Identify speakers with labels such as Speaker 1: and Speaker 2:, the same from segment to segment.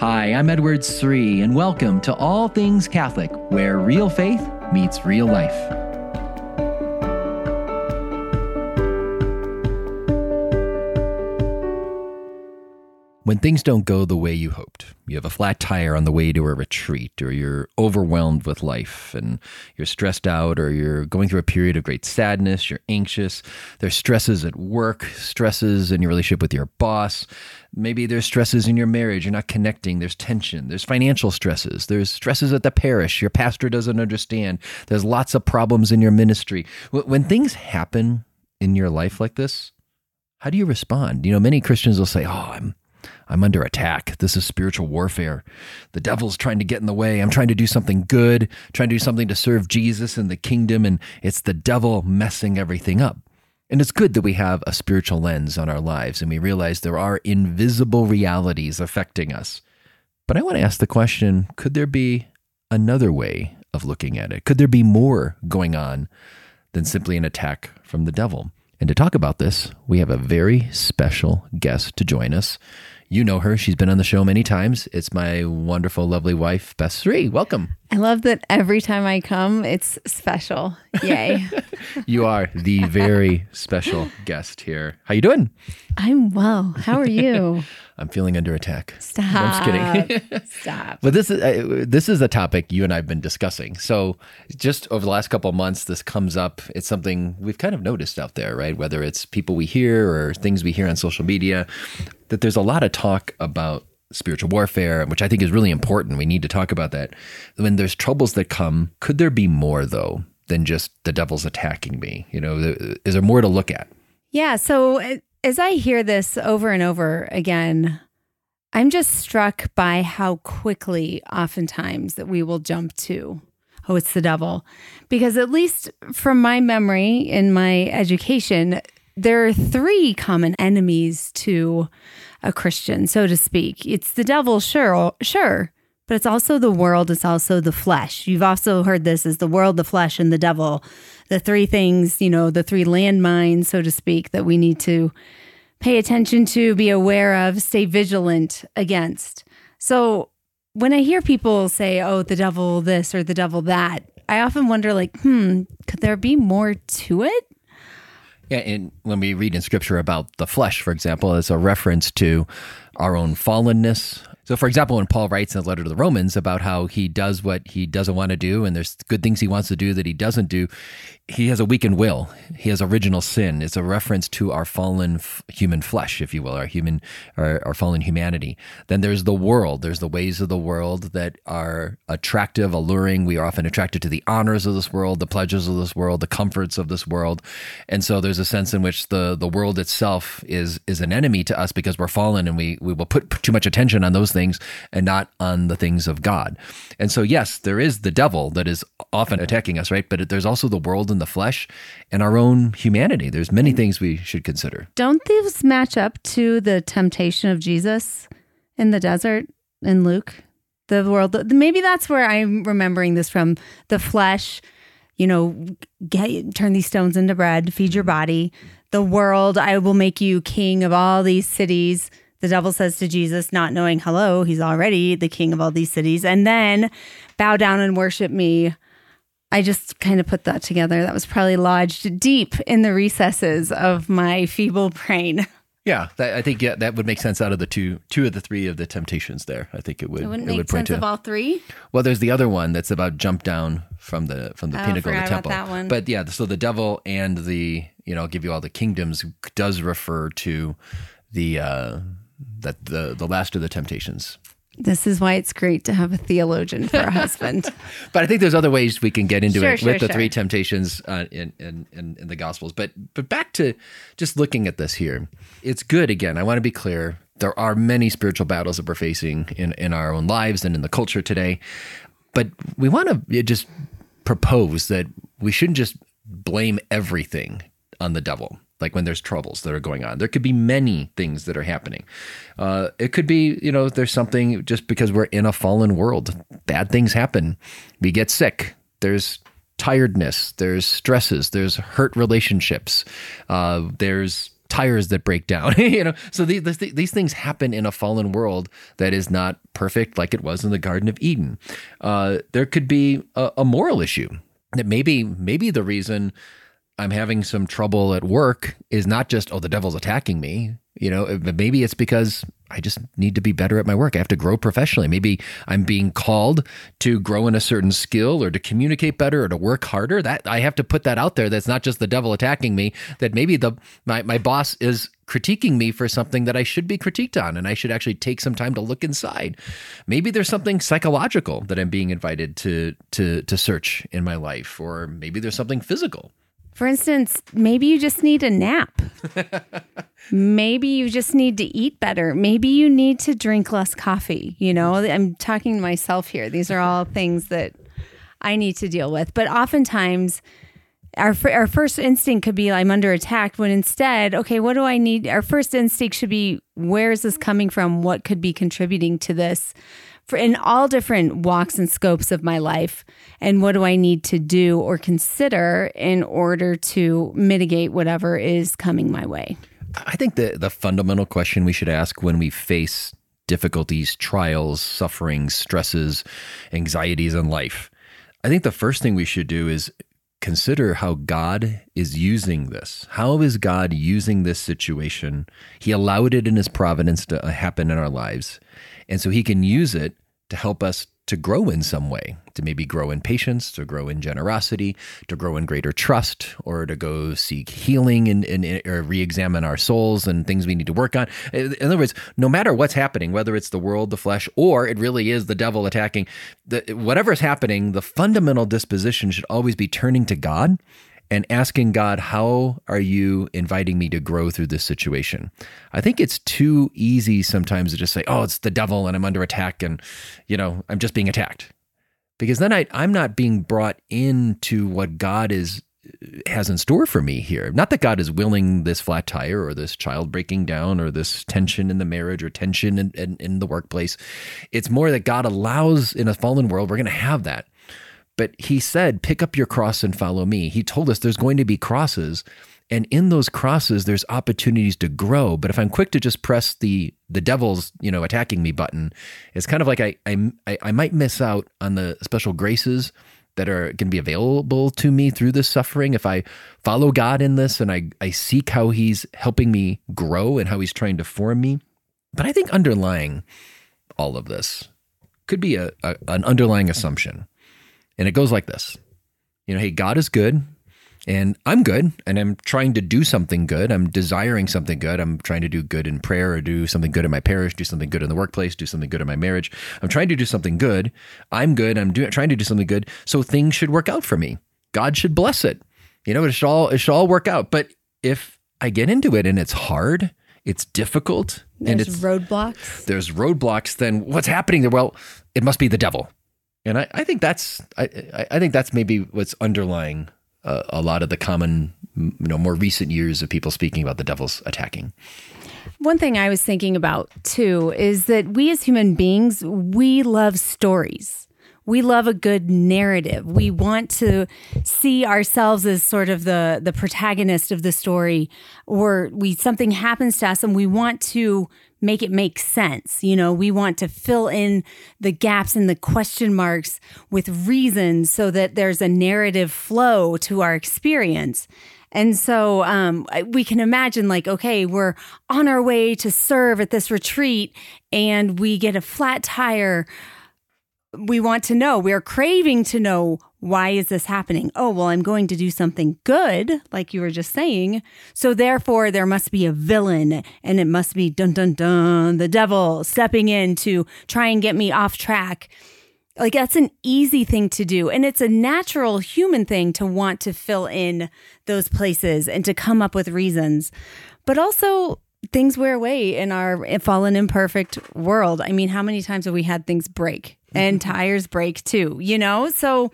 Speaker 1: Hi, I'm Edward Sri, and welcome to All Things Catholic, where real faith meets real life. When things don't go the way you hoped, you have a flat tire on the way to a retreat, or you're overwhelmed with life and you're stressed out, or you're going through a period of great sadness, you're anxious, there's stresses at work, stresses in your relationship with your boss, maybe there's stresses in your marriage, you're not connecting, there's tension, there's financial stresses, there's stresses at the parish, your pastor doesn't understand, there's lots of problems in your ministry. When things happen in your life like this, how do you respond? You know, many Christians will say, Oh, I'm I'm under attack. This is spiritual warfare. The devil's trying to get in the way. I'm trying to do something good, trying to do something to serve Jesus and the kingdom, and it's the devil messing everything up. And it's good that we have a spiritual lens on our lives and we realize there are invisible realities affecting us. But I want to ask the question could there be another way of looking at it? Could there be more going on than simply an attack from the devil? And to talk about this, we have a very special guest to join us. You know her. She's been on the show many times. It's my wonderful, lovely wife, Beth Sri. Welcome.
Speaker 2: I love that every time I come, it's special. Yay.
Speaker 1: you are the very special guest here. How you doing?
Speaker 2: I'm well. How are you?
Speaker 1: I'm feeling under attack.
Speaker 2: Stop.
Speaker 1: No, I'm just kidding.
Speaker 2: Stop.
Speaker 1: But this is uh, this is a topic you and I've been discussing. So just over the last couple of months, this comes up. It's something we've kind of noticed out there, right? Whether it's people we hear or things we hear on social media, that there's a lot of talk about spiritual warfare, which I think is really important. We need to talk about that. When there's troubles that come, could there be more though than just the devil's attacking me? You know, is there more to look at?
Speaker 2: Yeah. So uh, as I hear this over and over again, I'm just struck by how quickly, oftentimes, that we will jump to, oh, it's the devil. Because at least from my memory in my education, there are three common enemies to a Christian, so to speak. It's the devil, sure, sure, but it's also the world, it's also the flesh. You've also heard this as the world, the flesh, and the devil. The three things, you know, the three landmines, so to speak, that we need to pay attention to, be aware of, stay vigilant against. So when I hear people say, oh, the devil this or the devil that, I often wonder, like, hmm, could there be more to it?
Speaker 1: Yeah, and when we read in scripture about the flesh, for example, it's a reference to our own fallenness, so, for example, when Paul writes in the letter to the Romans about how he does what he doesn't want to do, and there's good things he wants to do that he doesn't do, he has a weakened will. He has original sin. It's a reference to our fallen f- human flesh, if you will, our human, our, our fallen humanity. Then there's the world. There's the ways of the world that are attractive, alluring. We are often attracted to the honors of this world, the pleasures of this world, the comforts of this world, and so there's a sense in which the the world itself is is an enemy to us because we're fallen, and we we will put too much attention on those things things and not on the things of God. And so, yes, there is the devil that is often attacking us, right? But there's also the world and the flesh and our own humanity. There's many things we should consider.
Speaker 2: Don't these match up to the temptation of Jesus in the desert in Luke? The world, maybe that's where I'm remembering this from the flesh you know, get turn these stones into bread, feed your mm-hmm. body. The world, I will make you king of all these cities. The devil says to Jesus, not knowing, hello, he's already the king of all these cities, and then bow down and worship me. I just kind of put that together. That was probably lodged deep in the recesses of my feeble brain.
Speaker 1: Yeah, that, I think yeah, that would make sense out of the two, two of the three of the temptations. There, I think it would.
Speaker 2: It wouldn't
Speaker 1: it
Speaker 2: make
Speaker 1: would
Speaker 2: sense to, of all three.
Speaker 1: Well, there's the other one that's about jump down from the from the
Speaker 2: oh,
Speaker 1: pinnacle of the temple.
Speaker 2: that one.
Speaker 1: But yeah, so the devil and the you know, I'll give you all the kingdoms does refer to the uh, that the the last of the temptations.
Speaker 2: This is why it's great to have a theologian for a husband.
Speaker 1: but I think there's other ways we can get into
Speaker 2: sure,
Speaker 1: it
Speaker 2: sure,
Speaker 1: with the
Speaker 2: sure.
Speaker 1: three temptations uh, in, in, in in the Gospels. But but back to just looking at this here, it's good. Again, I want to be clear. There are many spiritual battles that we're facing in in our own lives and in the culture today. But we want to just propose that we shouldn't just blame everything on the devil like when there's troubles that are going on. There could be many things that are happening. Uh, it could be, you know, there's something just because we're in a fallen world, bad things happen. We get sick. There's tiredness. There's stresses. There's hurt relationships. Uh, there's tires that break down. you know, so these, these things happen in a fallen world that is not perfect like it was in the Garden of Eden. Uh, there could be a, a moral issue that maybe maybe the reason I'm having some trouble at work is not just oh the devil's attacking me. You know, uh, maybe it's because I just need to be better at my work. I have to grow professionally. Maybe I'm being called to grow in a certain skill or to communicate better or to work harder. That I have to put that out there. That's not just the devil attacking me. That maybe the my, my boss is critiquing me for something that I should be critiqued on and I should actually take some time to look inside. Maybe there's something psychological that I'm being invited to to to search in my life or maybe there's something physical.
Speaker 2: For instance, maybe you just need a nap. maybe you just need to eat better. Maybe you need to drink less coffee. You know, I'm talking to myself here. These are all things that I need to deal with. But oftentimes, our our first instinct could be I'm under attack when instead, okay, what do I need? Our first instinct should be where is this coming from? What could be contributing to this? For in all different walks and scopes of my life and what do I need to do or consider in order to mitigate whatever is coming my way.
Speaker 1: I think the the fundamental question we should ask when we face difficulties, trials, sufferings, stresses, anxieties in life. I think the first thing we should do is consider how God is using this. How is God using this situation? He allowed it in his providence to uh, happen in our lives. And so he can use it to help us to grow in some way, to maybe grow in patience, to grow in generosity, to grow in greater trust, or to go seek healing and, and or re-examine our souls and things we need to work on. In other words, no matter what's happening, whether it's the world, the flesh, or it really is the devil attacking, the, whatever's happening, the fundamental disposition should always be turning to God and asking God, how are you inviting me to grow through this situation? I think it's too easy sometimes to just say, oh, it's the devil and I'm under attack and, you know, I'm just being attacked. Because then I, I'm not being brought into what God is has in store for me here. Not that God is willing this flat tire or this child breaking down or this tension in the marriage or tension in, in, in the workplace. It's more that God allows in a fallen world, we're going to have that. But he said, Pick up your cross and follow me. He told us there's going to be crosses. And in those crosses, there's opportunities to grow. But if I'm quick to just press the the devil's, you know, attacking me button, it's kind of like I I, I might miss out on the special graces that are going to be available to me through this suffering if I follow God in this and I, I seek how He's helping me grow and how He's trying to form me. But I think underlying all of this could be a, a an underlying assumption and it goes like this You know, hey, God is good and I'm good and I'm trying to do something good. I'm desiring something good. I'm trying to do good in prayer or do something good in my parish, do something good in the workplace, do something good in my marriage. I'm trying to do something good. I'm good. I'm doing, trying to do something good. So things should work out for me. God should bless it. You know, it should all it should all work out. But if I get into it and it's hard, it's difficult,
Speaker 2: there's
Speaker 1: and it's
Speaker 2: roadblocks.
Speaker 1: There's roadblocks. Then what's happening there? Well, it must be the devil. And I, I think that's I, I think that's maybe what's underlying uh, a lot of the common you know more recent years of people speaking about the devil's attacking.
Speaker 2: One thing I was thinking about too is that we as human beings we love stories. We love a good narrative. We want to see ourselves as sort of the the protagonist of the story or we something happens to us and we want to make it make sense. You know, we want to fill in the gaps and the question marks with reasons so that there's a narrative flow to our experience. And so um, we can imagine, like, okay, we're on our way to serve at this retreat and we get a flat tire. We want to know, we're craving to know why is this happening? Oh, well, I'm going to do something good, like you were just saying. So therefore, there must be a villain, and it must be dun dun dun, the devil stepping in to try and get me off track. Like that's an easy thing to do. And it's a natural human thing to want to fill in those places and to come up with reasons. But also, things wear away in our fallen, imperfect world. I mean, how many times have we had things break and mm-hmm. tires break too, you know? So,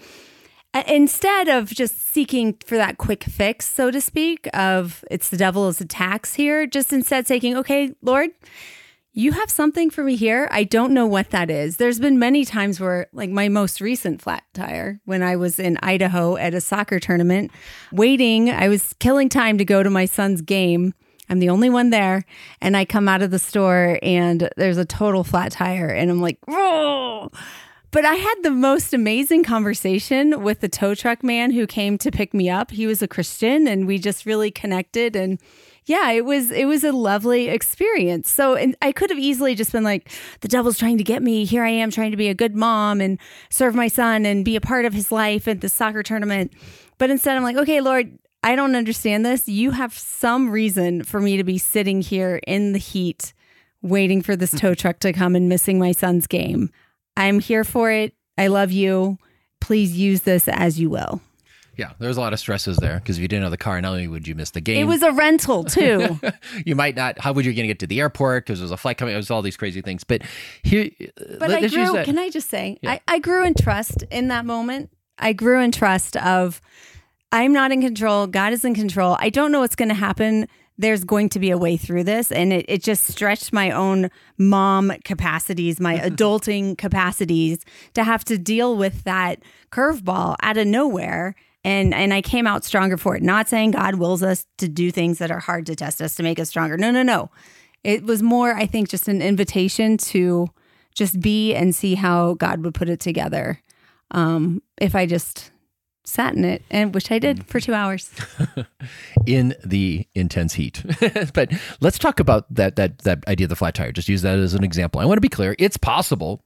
Speaker 2: Uh, instead of just seeking for that quick fix, so to speak, of it's the devil's attacks here, just instead saying, okay, Lord, you have something for me here. I don't know what that is. There's been many times where, like my most recent flat tire, when I was in Idaho at a soccer tournament, waiting, I was killing time to go to my son's game. I'm the only one there. And I come out of the store and there's a total flat tire. And I'm like, oh. But I had the most amazing conversation with the tow truck man who came to pick me up. He was a Christian and we just really connected. And yeah, it was it was a lovely experience. So and I could have easily just been like, the devil's trying to get me. Here I am trying to be a good mom and serve my son and be a part of his life at the soccer tournament. But instead I'm like, okay, Lord, I don't understand this. You have some reason for me to be sitting here in the heat waiting for this tow mm-hmm. truck to come and missing my son's game. I'm here for it. I love you. Please use this as you will.
Speaker 1: Yeah, there's a lot of stresses there because if you didn't have the car, not only would you miss the game,
Speaker 2: It was a rental too.
Speaker 1: you might not. How would you going to get to the airport because there's a flight coming? It was all these crazy things. But here, uh,
Speaker 2: but I grew. Can I just say, yeah. I, I grew in trust in that moment. I grew in trust of I'm not in control. God is in control. I don't know what's going to happen. There's going to be a way through this. And it, it just stretched my own mom capacities, my adulting capacities to have to deal with that curveball out of nowhere and and I came out stronger for it. Not saying God wills us to do things that are hard to test us to make us stronger. No, no, no. It was more, I think, just an invitation to just be and see how God would put it together. Um, if I just sat in it, and which I did for mm. two hours
Speaker 1: in the intense heat. but let's talk about that that that idea of the flat tire. Just use that as an example. I want to be clear. It's possible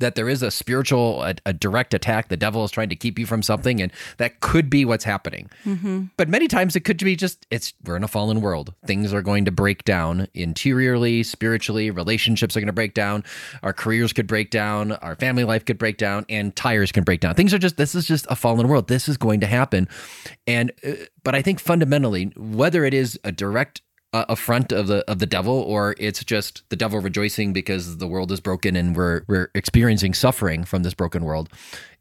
Speaker 1: that there is a spiritual, a, a, direct attack. The devil is trying to keep you from something, and that could be what's happening. Mm-hmm. But many times it could be just it's we're in a fallen world. Things are going to break down interiorly, spiritually. Relationships are going to break down. Our careers could break down. Our family life could break down, and tires can break down. Things are just this is just a fallen world. This is going to happen, and uh, but I think fundamentally, whether it is a direct uh, affront of the of the devil, or it's just the devil rejoicing because the world is broken and we're we're experiencing suffering from this broken world.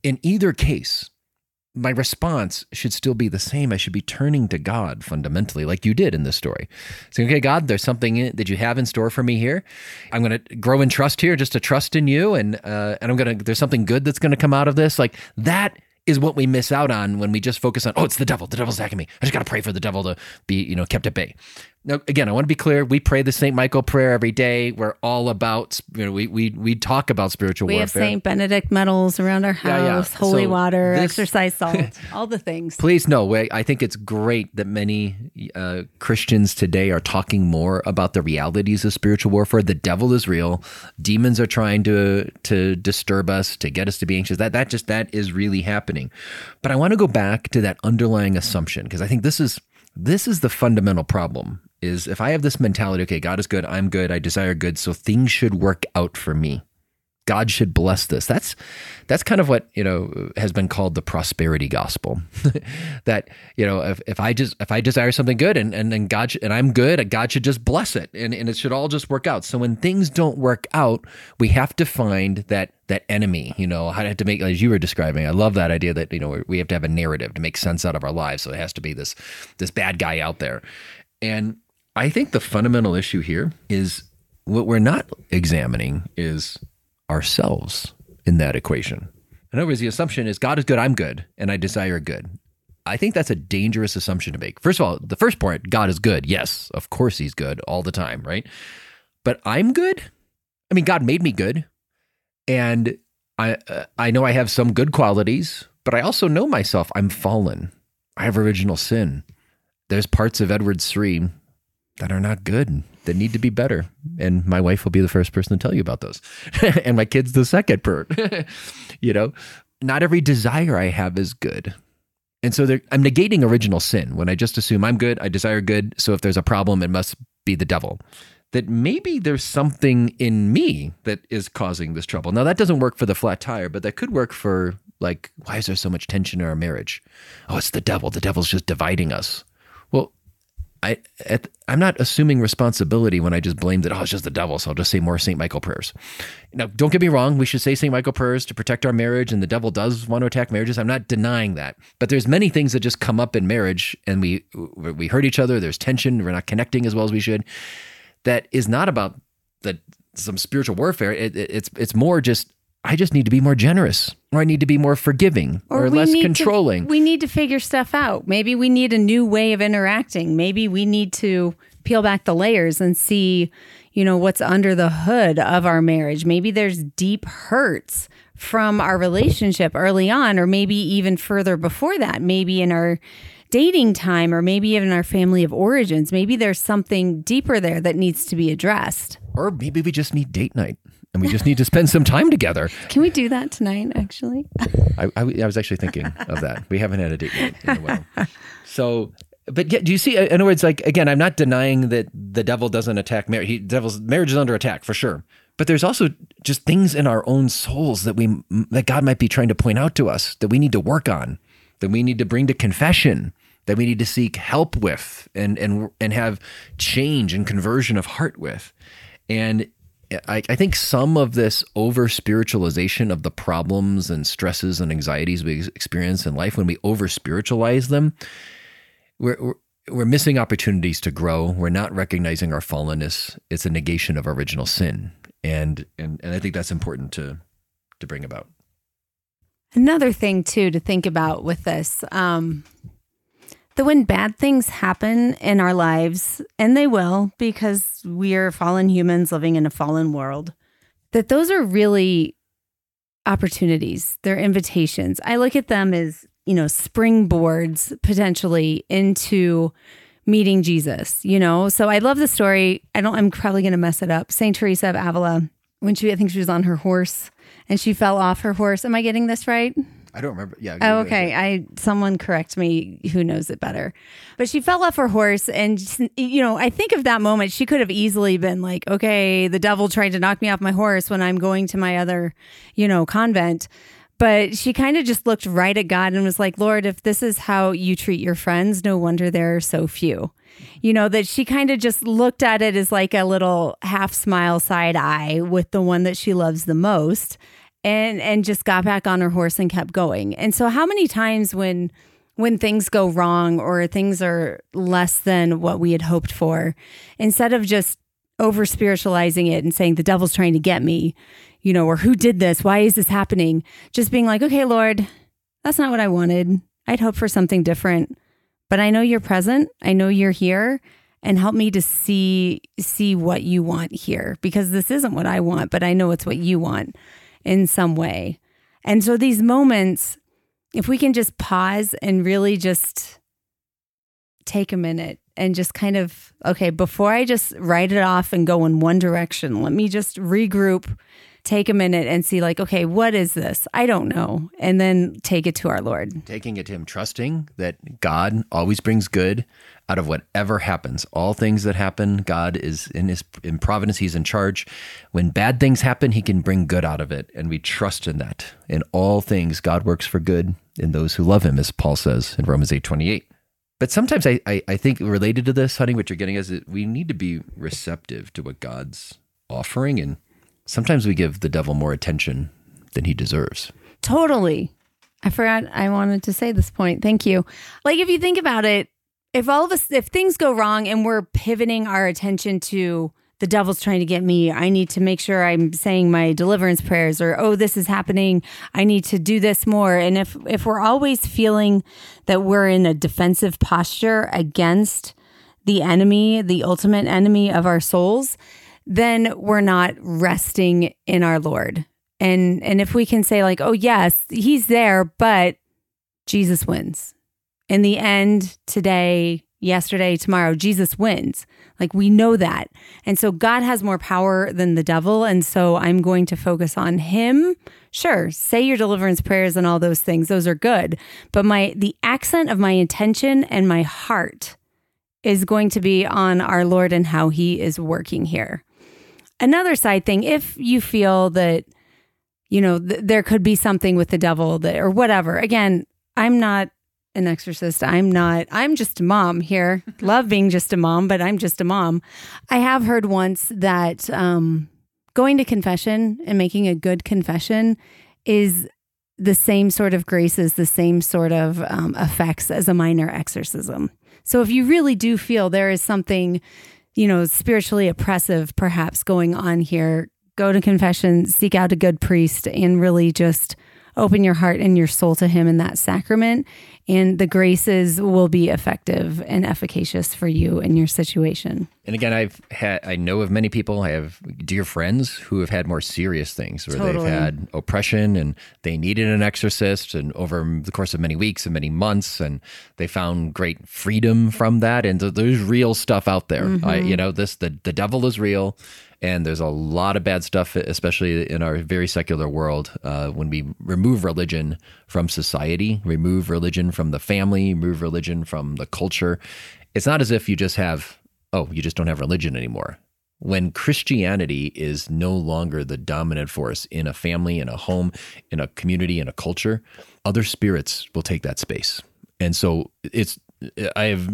Speaker 1: In either case, my response should still be the same. I should be turning to God fundamentally, like you did in this story. Saying, okay, God, there's something that you have in store for me here. I'm going to grow in trust here, just to trust in you. And, uh, and I'm going to, there's something good that's going to come out of this. Like that is what we miss out on when we just focus on, oh, it's the devil. The devil's attacking me. I just got to pray for the devil to be, you know, kept at bay. Now, again, I want to be clear. We pray the St. Michael prayer every day. We're all about, you know, we, we, we talk about spiritual
Speaker 2: we
Speaker 1: warfare.
Speaker 2: We have St. Benedict medals around our house, yeah, yeah. holy so water, this, exorcised salt, all the things.
Speaker 1: Please know, I think it's great that many uh, Christians today are talking more about the realities of spiritual warfare. The devil is real. Demons are trying to, to disturb us, to get us to be anxious. That, that just, that is really happening. But I want to go back to that underlying assumption because I think this is, this is the fundamental problem is if I have this mentality, okay, God is good, I'm good, I desire good, so things should work out for me. God should bless this. That's that's kind of what you know has been called the prosperity gospel. that you know if, if I just if I desire something good and and, and God and I'm good, God should just bless it and, and it should all just work out. So when things don't work out, we have to find that that enemy. You know how to make as you were describing. I love that idea that you know we have to have a narrative to make sense out of our lives. So it has to be this this bad guy out there, and I think the fundamental issue here is what we're not examining is ourselves in that equation. In other words, the assumption is God is good, I'm good, and I desire good. I think that's a dangerous assumption to make. First of all, the first point, God is good. Yes, of course he's good all the time, right? But I'm good? I mean, God made me good. And I uh, I know I have some good qualities, but I also know myself. I'm fallen. I have original sin. There's parts of Edward Sri that are not good that need to be better. And my wife will be the first person to tell you about those. And my kids the second part you know? Not every desire i have is good. And so i'm negating original sin. When i just assume i'm good i desire good. So if there's a problem it must be the devil. That maybe there's something in me that is causing this trouble. Now that doesn't work for the flat tire but that could work for like why is there so much tension in our marriage? Oh it's the devil. The devil's just dividing us I at, I'm not assuming responsibility when I just blame that oh it's just the devil so I'll just say more Saint Michael prayers. Now don't get me wrong we should say Saint Michael prayers to protect our marriage and the devil does want to attack marriages. I'm not denying that. But there's many things that just come up in marriage and we we hurt each other there's tension we're not connecting as well as we should. That is not about the some spiritual warfare. It, it, it's it's more just I just need to be more generous, or I need to be more forgiving, or, or less controlling.
Speaker 2: To, we need to figure stuff out. Maybe we need a new way of interacting. Maybe we need to peel back the layers and see, you know, what's under the hood of our marriage. Maybe there's deep hurts from our relationship early on, or maybe even further before that, maybe in our dating time, or maybe even our family of origins. Maybe there's something deeper there that needs to be addressed.
Speaker 1: Or maybe we just need date night and we just need to spend some time together.
Speaker 2: Can we do that tonight, actually?
Speaker 1: I, I, I was actually thinking of that. We haven't had a date night in a while. So, but yeah, do you see? In other words, like again, I'm not denying that the devil doesn't attack marriage. He, devil's marriage is under attack for sure. But there's also just things in our own souls that we that God might be trying to point out to us that we need to work on, that we need to bring to confession, that we need to seek help with, and and and have change and conversion of heart with. And I, I think some of this over spiritualization of the problems and stresses and anxieties we experience in life, when we over spiritualize them, we're, we're we're missing opportunities to grow. We're not recognizing our fallenness. It's a negation of original sin, and and and I think that's important to to bring about.
Speaker 2: Another thing too to think about with this, um, that when bad things happen in our lives, and they will because we are fallen humans living in a fallen world, that those are really opportunities. They're invitations. I look at them as, you know, springboards potentially into meeting Jesus, you know? So I love the story. I don't, I'm probably going to mess it up. St. Teresa of Avila, when she, I think she was on her horse and she fell off her horse. Am I getting this right?
Speaker 1: I don't remember. Yeah.
Speaker 2: Oh, okay. I someone correct me who knows it better. But she fell off her horse and you know, I think of that moment she could have easily been like, "Okay, the devil tried to knock me off my horse when I'm going to my other, you know, convent." But she kind of just looked right at God and was like, "Lord, if this is how you treat your friends, no wonder there are so few." You know, that she kind of just looked at it as like a little half smile side eye with the one that she loves the most and and just got back on her horse and kept going. And so how many times when when things go wrong or things are less than what we had hoped for, instead of just over spiritualizing it and saying the devil's trying to get me, you know, or who did this? Why is this happening? Just being like, okay, Lord, that's not what I wanted. I'd hope for something different. But I know you're present. I know you're here and help me to see see what you want here because this isn't what I want, but I know it's what you want in some way. And so these moments, if we can just pause and really just take a minute and just kind of, okay, before I just write it off and go in one direction, let me just regroup, take a minute and see, like, okay, what is this? I don't know. And then take it to our Lord.
Speaker 1: Taking it to Him, trusting that God always brings good out of whatever happens. All things that happen, God is in his in providence, he's in charge. When bad things happen, he can bring good out of it, and we trust in that. In all things, God works for good in those who love him, as Paul says in Romans 8 28. But sometimes I, I, I think related to this, honey, what you're getting is that we need to be receptive to what God's offering. And sometimes we give the devil more attention than he deserves.
Speaker 2: Totally. I forgot I wanted to say this point. Thank you. Like, if you think about it, if all of us if things go wrong and we're pivoting our attention to the devil's trying to get me i need to make sure i'm saying my deliverance prayers or oh this is happening i need to do this more and if if we're always feeling that we're in a defensive posture against the enemy the ultimate enemy of our souls then we're not resting in our lord and and if we can say like oh yes he's there but jesus wins in the end, today, yesterday, tomorrow, Jesus wins. Like we know that. And so God has more power than the devil. And so I'm going to focus on him. Sure, say your deliverance prayers and all those things. Those are good. But my the accent of my intention and my heart is going to be on our Lord and how he is working here. Another side thing, if you feel that you know th- there could be something with the devil that or whatever. Again, I'm not an exorcist. I'm not, I'm just a mom here. Love being just a mom, but I'm just a mom. I have heard once that um, going to confession and making a good confession is the same sort of graces, the same sort of um, effects as a minor exorcism. So if you really do feel there is something, you know, spiritually oppressive perhaps going on here, go to confession, seek out a good priest, and really just open your heart and your soul to Him in that sacrament, and the graces will be effective and efficacious for you in your situation.
Speaker 1: And again, I've had, I know of many people, I have dear friends who have had more serious things where
Speaker 2: Totally.
Speaker 1: they've had oppression and they needed an exorcist and over the course of many weeks and many months and they found great freedom from that. And th- there's real stuff out there. I, mm-hmm. you know, this, the, the devil is real and there's a lot of bad stuff, especially in our very secular world. Uh, when we remove religion from society, remove religion from the family, remove religion from the culture, it's not as if you just have, oh, you just don't have religion anymore. When Christianity is no longer the dominant force in a family, in a home, in a community, in a culture, other spirits will take that space. And so it's, I have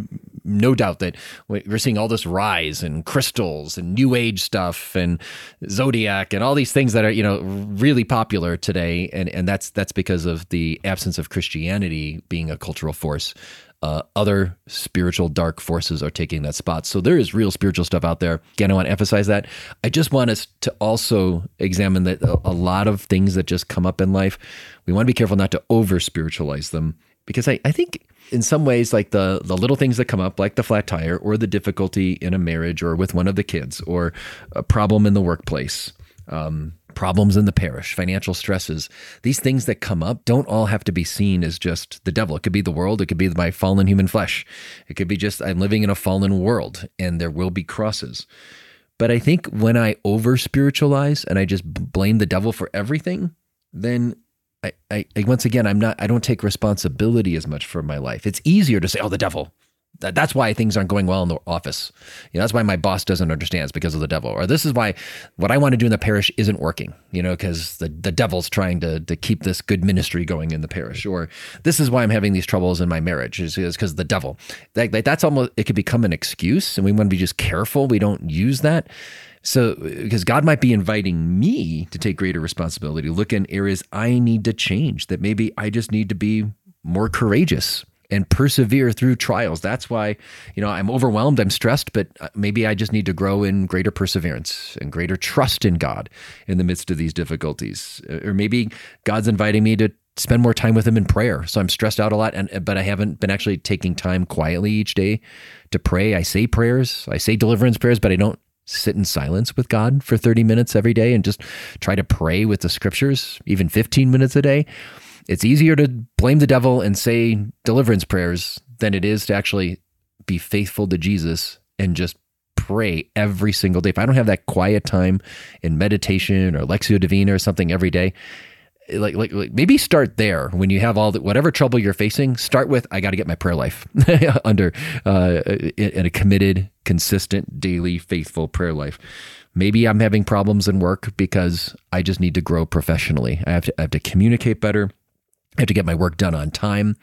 Speaker 1: no doubt that we're seeing all this rise in crystals and new age stuff and zodiac and all these things that are you know really popular today and and that's that's because of the absence of Christianity being a cultural force uh, other spiritual dark forces are taking that spot. So there is real spiritual stuff out there. Again, I want to emphasize that. I just want us to also examine that a, a lot of things that just come up in life, we want to be careful not to over spiritualize them because I, I think in some ways like the the little things that come up like the flat tire or the difficulty in a marriage or with one of the kids or a problem in the workplace um, problems in the parish financial stresses these things that come up don't all have to be seen as just the devil. It could be the world. It could be my fallen human flesh. It could be just i'm living in a fallen world and there will be crosses. But i think when i over spiritualize and i just blame the devil for everything then I, I, I once again I'm not I don't take responsibility as much for my life. It's easier to say, oh, the devil. That, that's why things aren't going well in the office. You know, that's why my boss doesn't understand. It's because of the devil. Or this is why what I want to do in the parish isn't working. You know, because the, the devil's trying to to keep this good ministry going in the parish. Or this is why I'm having these troubles in my marriage is because the devil. That, that's almost it could become an excuse, and we want to be just careful we don't use that. So, because God might be inviting me to take greater responsibility, look in areas I need to change, that maybe I just need to be more courageous and persevere through trials. That's why, you know, I'm overwhelmed, I'm stressed, but uh, maybe I just need to grow in greater perseverance and greater trust in God in the midst of these difficulties. Uh, Or maybe God's inviting me to spend more time with him in prayer. So I'm stressed out a lot and but I haven't been actually taking time quietly each day to pray. I say prayers, I say deliverance prayers, but I don't sit in silence with God for 30 minutes every day and just try to pray with the scriptures, even 15 minutes a day. It's easier to blame the devil and say deliverance prayers than it is to actually be faithful to Jesus and just pray every single day. If I don't have that quiet time in meditation or Lectio Divina or something every day, like, like, like maybe start there when you have all the whatever trouble you're facing. Start with I got to get my prayer life under uh, in a committed, consistent, daily, faithful prayer life. Maybe I'm having problems in work because I just need to grow professionally. I have to, I have to communicate better. I have to get my work done on time.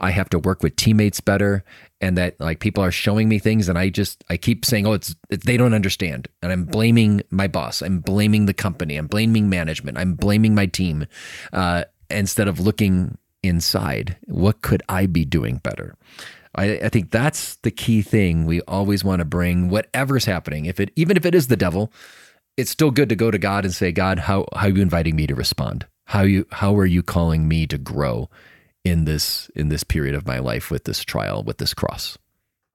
Speaker 1: I have to work with teammates better, and that like people are showing me things, and I just I keep saying, "Oh, it's, it's they don't understand," and I'm blaming my boss. I'm blaming the company. I'm blaming management. I'm blaming my team, uh, instead of looking inside. What could I be doing better? I, I think that's the key thing. We always want to bring whatever's happening. If it even if it is the devil, it's still good to go to God and say, God, how how are you inviting me to respond? How you how are you calling me to grow in this in this period of my life with this trial, with this cross?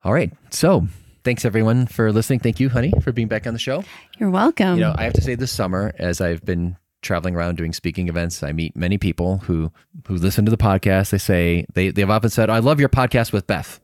Speaker 1: All right. So thanks everyone for listening. Thank you, honey, for being back on the show.
Speaker 2: You're welcome.
Speaker 1: You know, I have to say this summer, as I've been traveling around doing speaking events, I meet many people who who listen to the podcast. They say they they've often said, "I love your podcast with Beth."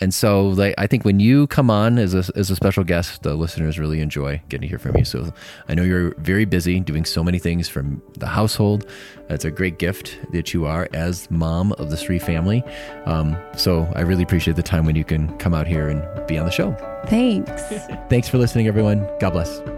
Speaker 1: And so, like, I think when you come on as a, as a special guest, the listeners really enjoy getting to hear from you. So I know you're very busy doing so many things from the household. It's a great gift that you are as mom of the Sri family. Um, so I really appreciate the time when you can come out here and be on the show.
Speaker 2: Thanks.
Speaker 1: Thanks for listening, everyone. God bless.